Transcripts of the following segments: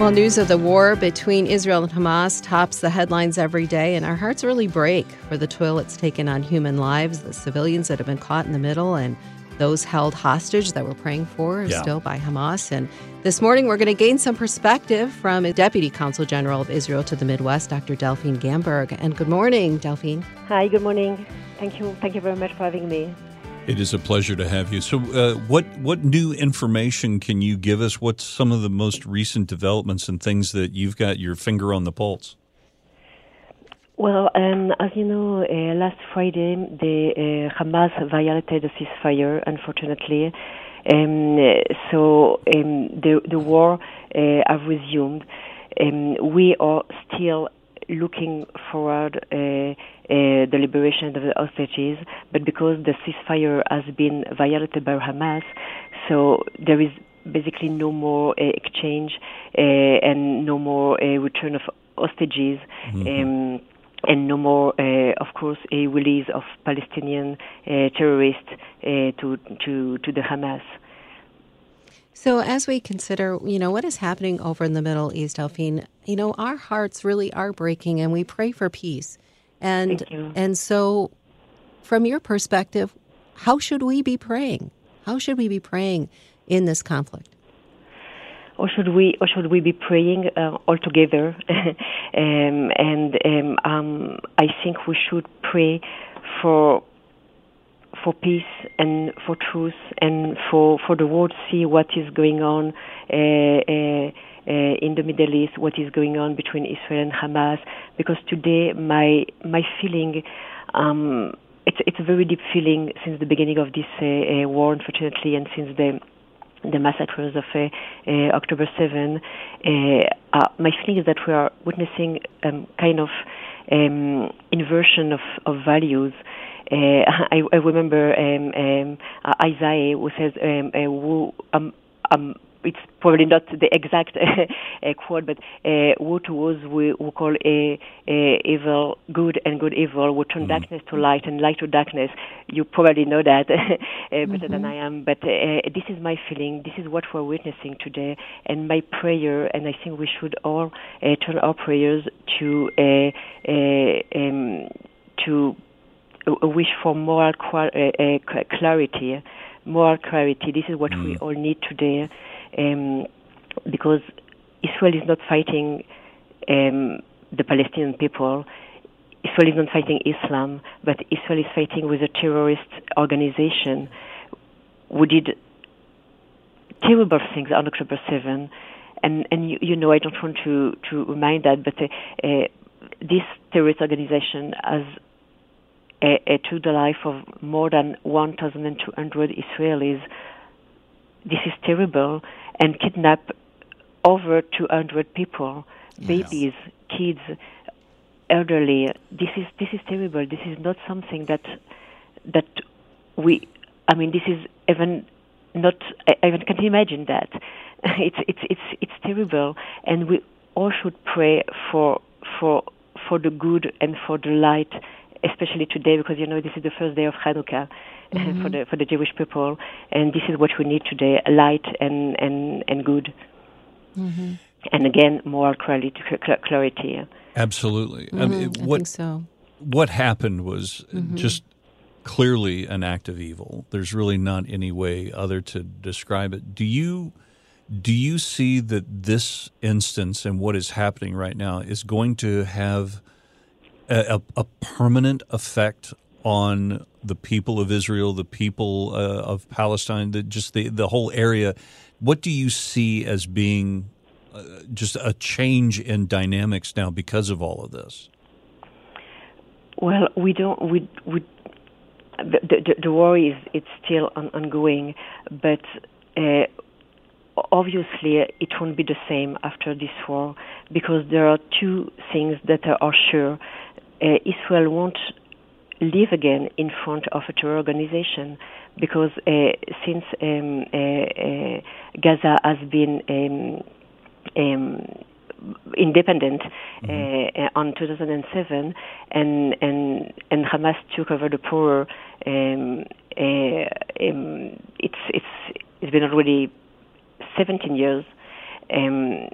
Well, news of the war between Israel and Hamas tops the headlines every day, and our hearts really break for the toll it's taken on human lives, the civilians that have been caught in the middle, and those held hostage that we're praying for Yeah. still by Hamas. And this morning, we're going to gain some perspective from a Deputy Consul General of Israel to the Midwest, Dr. Delphine Gamburg. And good morning, Delphine. Hi, good morning. Thank you. Thank you very much for having me. It is a pleasure to have you. So, uh, what what new information can you give us? What's some of the most recent developments and things that you've got your finger on the pulse? Well, um, as you know, uh, last Friday, the uh, Hamas violated the ceasefire, unfortunately. Um, so um, the the war uh, resumed. Um, we are still looking forward uh, uh, the liberation of the hostages, but because the ceasefire has been violated by Hamas, so there is basically no more uh, exchange uh, and no more uh, return of hostages. Um, and no more, uh, of course, a release of Palestinian uh, terrorists uh, to to to the Hamas. So, as we consider, you know, what is happening over in the Middle East, Delphine, you know, our hearts really are breaking, and we pray for peace. And and so, from your perspective, how should we be praying? How should we be praying in this conflict? or should we or should we be praying uh, all together um, and um, um, I think we should pray for for peace and for truth and for for the world see what is going on uh, uh, uh, in the Middle East, what is going on between Israel and Hamas. Because today, my my feeling. Um, it's it's a very deep feeling since the beginning of this uh, uh, war, unfortunately, and since the the massacres of uh, uh, October 7, uh, uh, my feeling is that we are witnessing um, kind of um, inversion of, of values. Uh, I, I remember um, um, Isaiah who says, um, uh, who, um, um, it's probably not the exact uh, quote, but uh, to us we, we call a, a evil good and good evil, we turn darkness to light and light to darkness. You probably know that uh, better than I am, but uh, this is my feeling. This is what we're witnessing today, and my prayer. And I think we should all uh, turn our prayers to uh, uh, um, to a- wish for moral clarity, moral clarity. This is what we all need today, um, because Israel is not fighting um, the Palestinian people. Israel is not fighting Islam, but Israel is fighting with a terrorist organization who did terrible things on October 7. And, and you, you know, I don't want to, to remind that, but uh, uh, this terrorist organization has uh, took the life of more than 1,200 Israelis. This is terrible, and kidnap over 200 people, babies, kids, elderly. This is this is terrible. This is not something that that we. I mean, this is even not. I I even can't imagine that. It's it's it's it's terrible, and we all should pray for for for the good and for the light, especially today because you know this is the first day of Hanukkah uh, mm-hmm. for the for the Jewish people, and this is what we need today: light and and and good. Mm-hmm. And again, moral clarity. cl- clarity. Absolutely. I mean, Mm-hmm. I what think so. what happened was mm-hmm. just clearly an act of evil. There's really not any way other to describe it. Do you do you see that this instance and what is happening right now is going to have a, a, permanent effect on the people of Israel, the people uh, of Palestine, the, just the the whole area? What do you see as being uh, just a change in dynamics now because of all of this? Well, we don't. We we. The, the, the war is it's still on, ongoing, but uh, obviously it won't be the same after this war because there are two things that are sure. Uh, Israel won't live again in front of a terror organization because uh, since um, uh, uh, Gaza has been um, um, independent uh, uh, on 2007, and and and Hamas took over the power. Um, uh, um, it's it's it's been already 17 years. Um,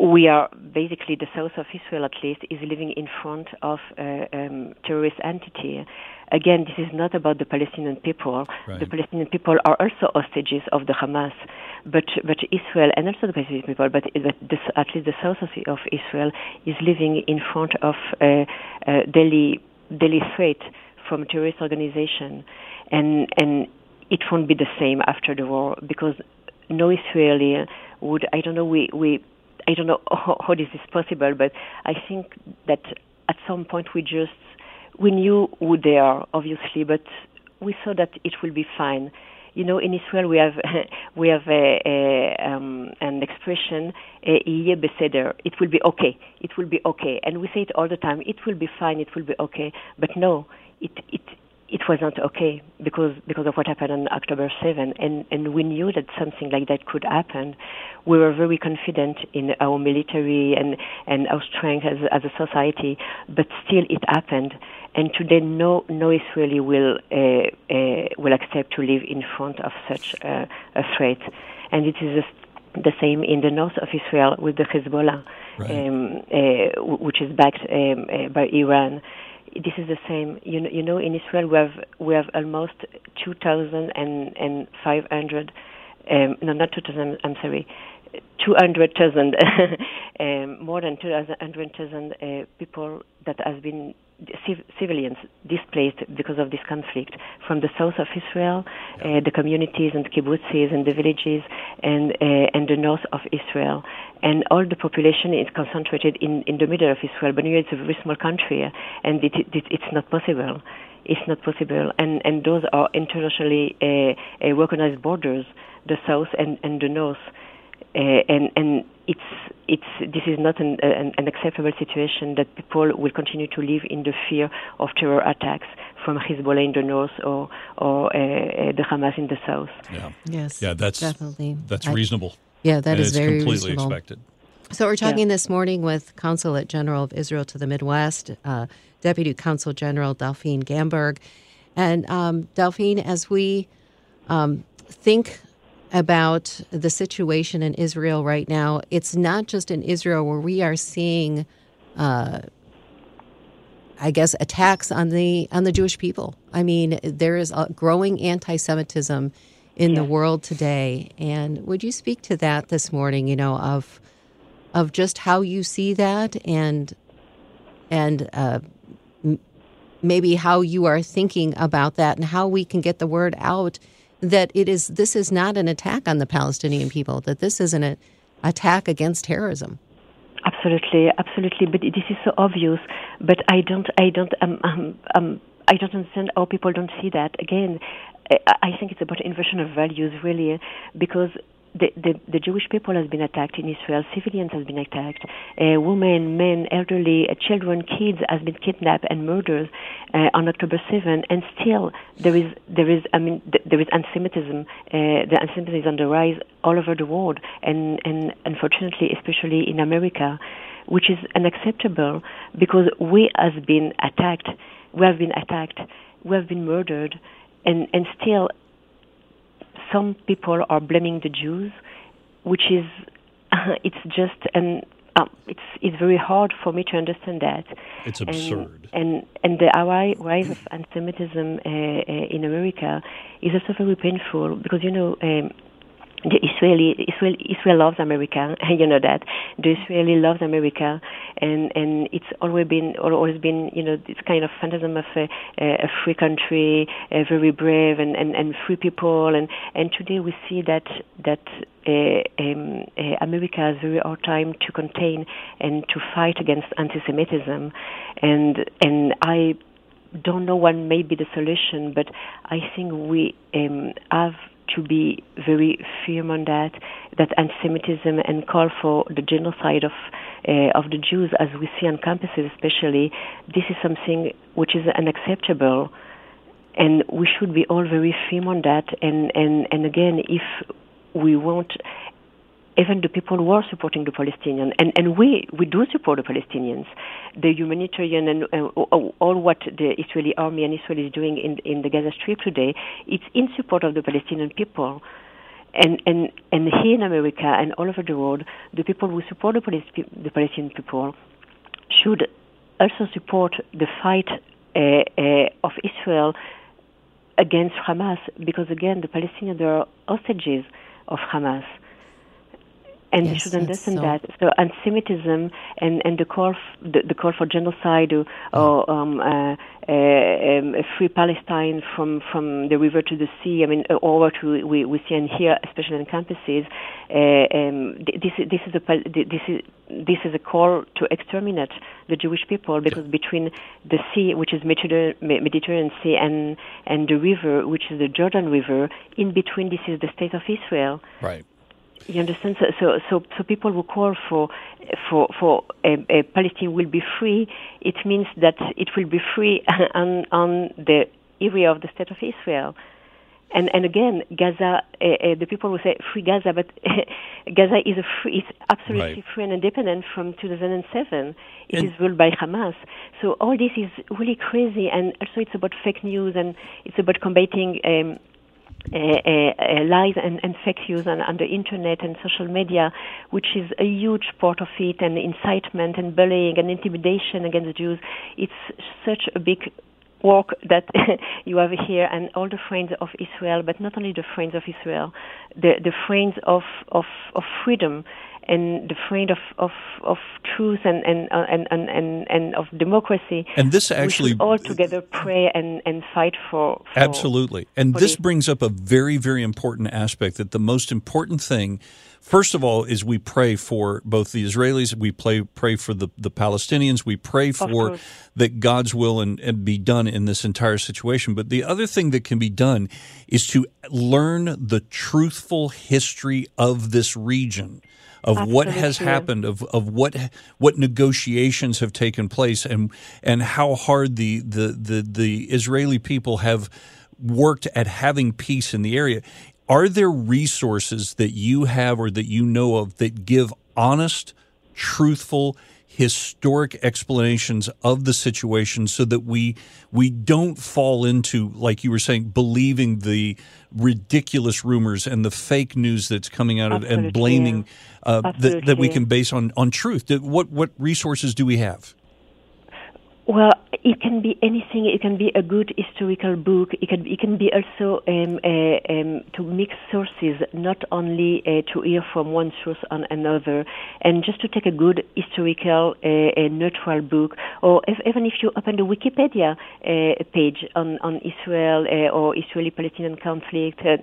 we are basically the south of Israel, at least, is living in front of a um, terrorist entity. Again, this is not about the Palestinian people. Right. The Palestinian people are also hostages of the Hamas, but but Israel and also the Palestinian people, but, but this, at least the south of, of Israel is living in front of a, a daily daily threat from a terrorist organization, and and it won't be the same after the war because no Israeli would I don't know we we I don't know how, this is possible, but I think that at some point we just we knew who they are, obviously, but we saw that it will be fine. You know, in Israel we have we have a, a, um, an expression "Iye beseder." It will be okay. It will be okay, and we say it all the time. It will be fine. It will be okay. But no, it it it was not okay because because of what happened on October 7, and and we knew that something like that could happen. We were very confident in our military and and our strength as as a society, but still it happened. And today, no no Israeli will uh, uh, will accept to live in front of such uh, a threat, and it is. A, the same in the north of Israel with the Hezbollah, Right. um, uh, which is backed um, uh, by Iran this is the same. You know, you know, in Israel we have we have almost two thousand and and five hundred. Um, no, not two thousand. I'm sorry, two hundred thousand. um, more than two hundred thousand uh, people that have been civ- civilians displaced because of this conflict from the south of Israel, uh, the communities and kibbutzes and the villages, and uh, and the north of Israel, and all the population is concentrated in in the middle of Israel. But it's a very small country, and it, it, it's not possible. It's not possible, and and those are internationally uh, uh, recognized borders, the south and and the north. Uh, and and it's it's this is not an, an, an, acceptable situation that people will continue to live in the fear of terror attacks from Hezbollah in the north or or uh, the Hamas in the south. Yeah. Yes. Yeah, that's definitely that's I- reasonable. Yeah, that and is it's very completely reasonable. expected. So we're talking Yeah. this morning with Consulate General of Israel to the Midwest, uh, Deputy Consul General Delphine Gamburg, and um, Delphine, as we um, think about the situation in Israel right now, it's not just in Israel where we are seeing, uh, I guess, attacks on the on the Jewish people. I mean, there is a growing anti-Semitism in the world today, and would you speak to that this morning? You know, of of just how you see that, and and uh, m- maybe how you are thinking about that, and how we can get the word out that it is this is not an attack on the Palestinian people, that this is an a, attack against terrorism. Absolutely, absolutely. But this is so obvious. But I don't, I don't, um, um, um, I don't understand how people don't see that. Again, I think it's about inversion of values, really, because the, the, the Jewish people has been attacked in Israel. Civilians has been attacked. Uh, women, men, elderly, uh, children, kids has been kidnapped and murdered uh, on October 7. And still, there is there is I mean th- there is anti-Semitism. Uh, the anti-Semitism is on the rise all over the world, and and unfortunately, especially in America, which is unacceptable because we has been attacked. We have been attacked. We have been murdered, and and still some people are blaming the Jews, which is it's just an um, it's it's very hard for me to understand that. It's And- absurd. And and, the ri- rise of anti-Semitism uh, uh, in America is also very painful because you know. Um, the Israeli Israel Israel loves America, you know that. The Israeli loves America, and and it's always been al- always been you know this kind of phantasm of a, a free country, a very brave and, and, and free people, and and today we see that that uh, um, uh, America has very hard time to contain and to fight against anti-Semitism, and and I don't know what may be the solution, but I think we um, have to be very firm on that, that anti-Semitism and call for the genocide of uh, of the Jews, as we see on campuses, especially, this is something which is unacceptable, and we should be all very firm on that. And and and again, if we want even the people who are supporting the Palestinians, and, and we, we do support the Palestinians, the humanitarian and uh, all what the Israeli army and Israel is doing in, in the Gaza Strip today, it's in support of the Palestinian people. and, and, and here in America and all over the world, the people who support the, the Palestinian people should also support the fight uh, uh, of Israel against Hamas, because again, the Palestinians are hostages of Hamas and yes, they should understand so. that. So anti-Semitism and, and the call f- the, the, call for genocide or, or um, uh, uh, um, free Palestine from from the river to the sea. I mean, uh, or what we, we, we see and hear, especially in campuses. Uh, um, this this is a this is this is a call to exterminate the Jewish people because between the sea, which is Mediterranean, Mediterranean Sea, and and the river, which is the Jordan River, in between this is the state of Israel. Right. You understand? So, so, so, so people who call for for for a, a Palestine will be free. It means that it will be free on on the area of the state of Israel. And and again, Gaza, uh, uh, the people will say free Gaza, but Gaza is a free, it's absolutely right. free and independent from 2007. It and is ruled by Hamas. So all this is really crazy, and also it's about fake news, and it's about combating. Um, uh, uh, lies and, and, fake news on, on, the internet and social media, which is a huge part of it, and incitement and bullying and intimidation against the Jews. It's such a big work that you have here and all the friends of Israel, but not only the friends of Israel, the, the friends of, of, of freedom and the friend of, of, of truth and, and, uh, and, and, and, and of democracy. And this actually. all together pray and, and fight for. for absolutely. And this brings up a very, very important aspect that the most important thing first of all is we pray for both the Israelis, we pray pray for the, the Palestinians, we pray for that God's will and, and, be done in this entire situation. But the other thing that can be done is to learn the truthful history of this region of Absolutely. what has happened, of, of what what negotiations have taken place, and and how hard the the the, the Israeli people have worked at having peace in the area. Are there resources that you have or that you know of that give honest, truthful, historic explanations of the situation so that we we don't fall into like you were saying believing the ridiculous rumors and the fake news that's coming out of and blaming uh, that, that we can base on on truth. What what resources do we have well, it can be anything. It can be a good historical book. It can it can be also um, uh, um, to mix sources, not only uh, to hear from one source on another, and just to take a good historical, uh, neutral book, or if, even if you open the Wikipedia uh, page on on Israel uh, or Israeli-Palestinian conflict, uh,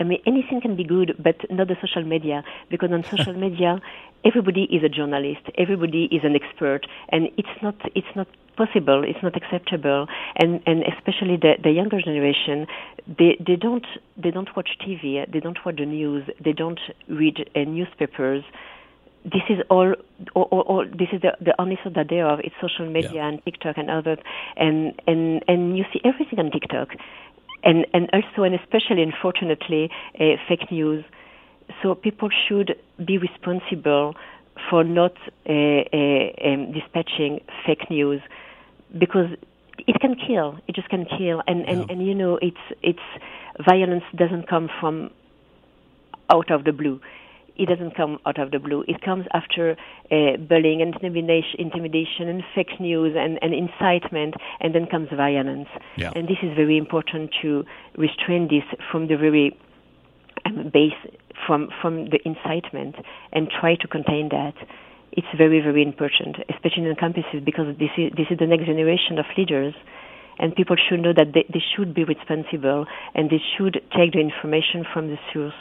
I mean anything can be good, but not the social media, because on social media everybody is a journalist, everybody is an expert, and it's not it's not possible, it's not acceptable, and and especially the the younger generation, they they don't they don't watch TV, they don't watch the news, they don't read uh, newspapers. This is all, all, all, this is the, the only thing that they have. It's social media yeah. and TikTok and other, and and and you see everything on TikTok, and and also and especially unfortunately uh, fake news so people should be responsible for not uh, uh, um, dispatching fake news because it can kill. It just can kill, and and, yeah. and you know, it's it's violence doesn't come from out of the blue. It doesn't come out of the blue. It comes after uh, bullying and intimidation, intimidation and fake news and, and incitement, and then comes violence. Yeah. And this is very important to restrain this from the very um, base from from the incitement and try to contain that. It's very very important, especially in campuses, because this is this is the next generation of leaders, and people should know that they, they should be responsible and they should take the information from the source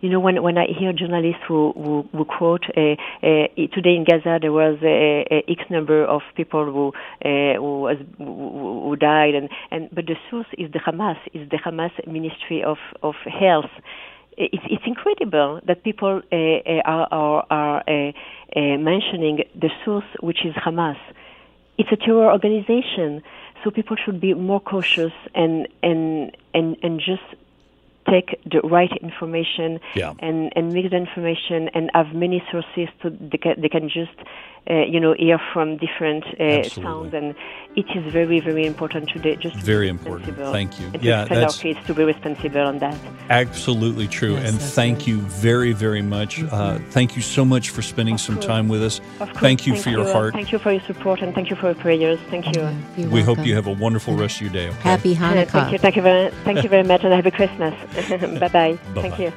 you know, when when I hear journalists who who, who quote uh, uh, today in Gaza there was a, a X number of people who uh, who, was, who, who died, and and but the source is the Hamas, is the Hamas Ministry of of Health it's, it's incredible that people uh, uh are, are, are uh, uh, mentioning the source, which is Hamas. It's a terror organization, so people should be more cautious and and and and just take the right information Yeah. and, and mix the information and have many sources so they can, they can just uh, you know hear from different uh, sounds and it is very very important today just to Very important. Thank you. and to Yeah, our that's- kids to be responsible on that Absolutely true. Yes, and thank right. you very, very much. Uh, thank you so much for spending Of some course. time with us. of course Thank you for your uh, heart. thank you for your support and thank you for your prayers thank you You're we hope you have a wonderful rest of your day. Okay? Happy Uh, thank you Hanukkah. thank you very thank you very much and have a Christmas bye bye thank you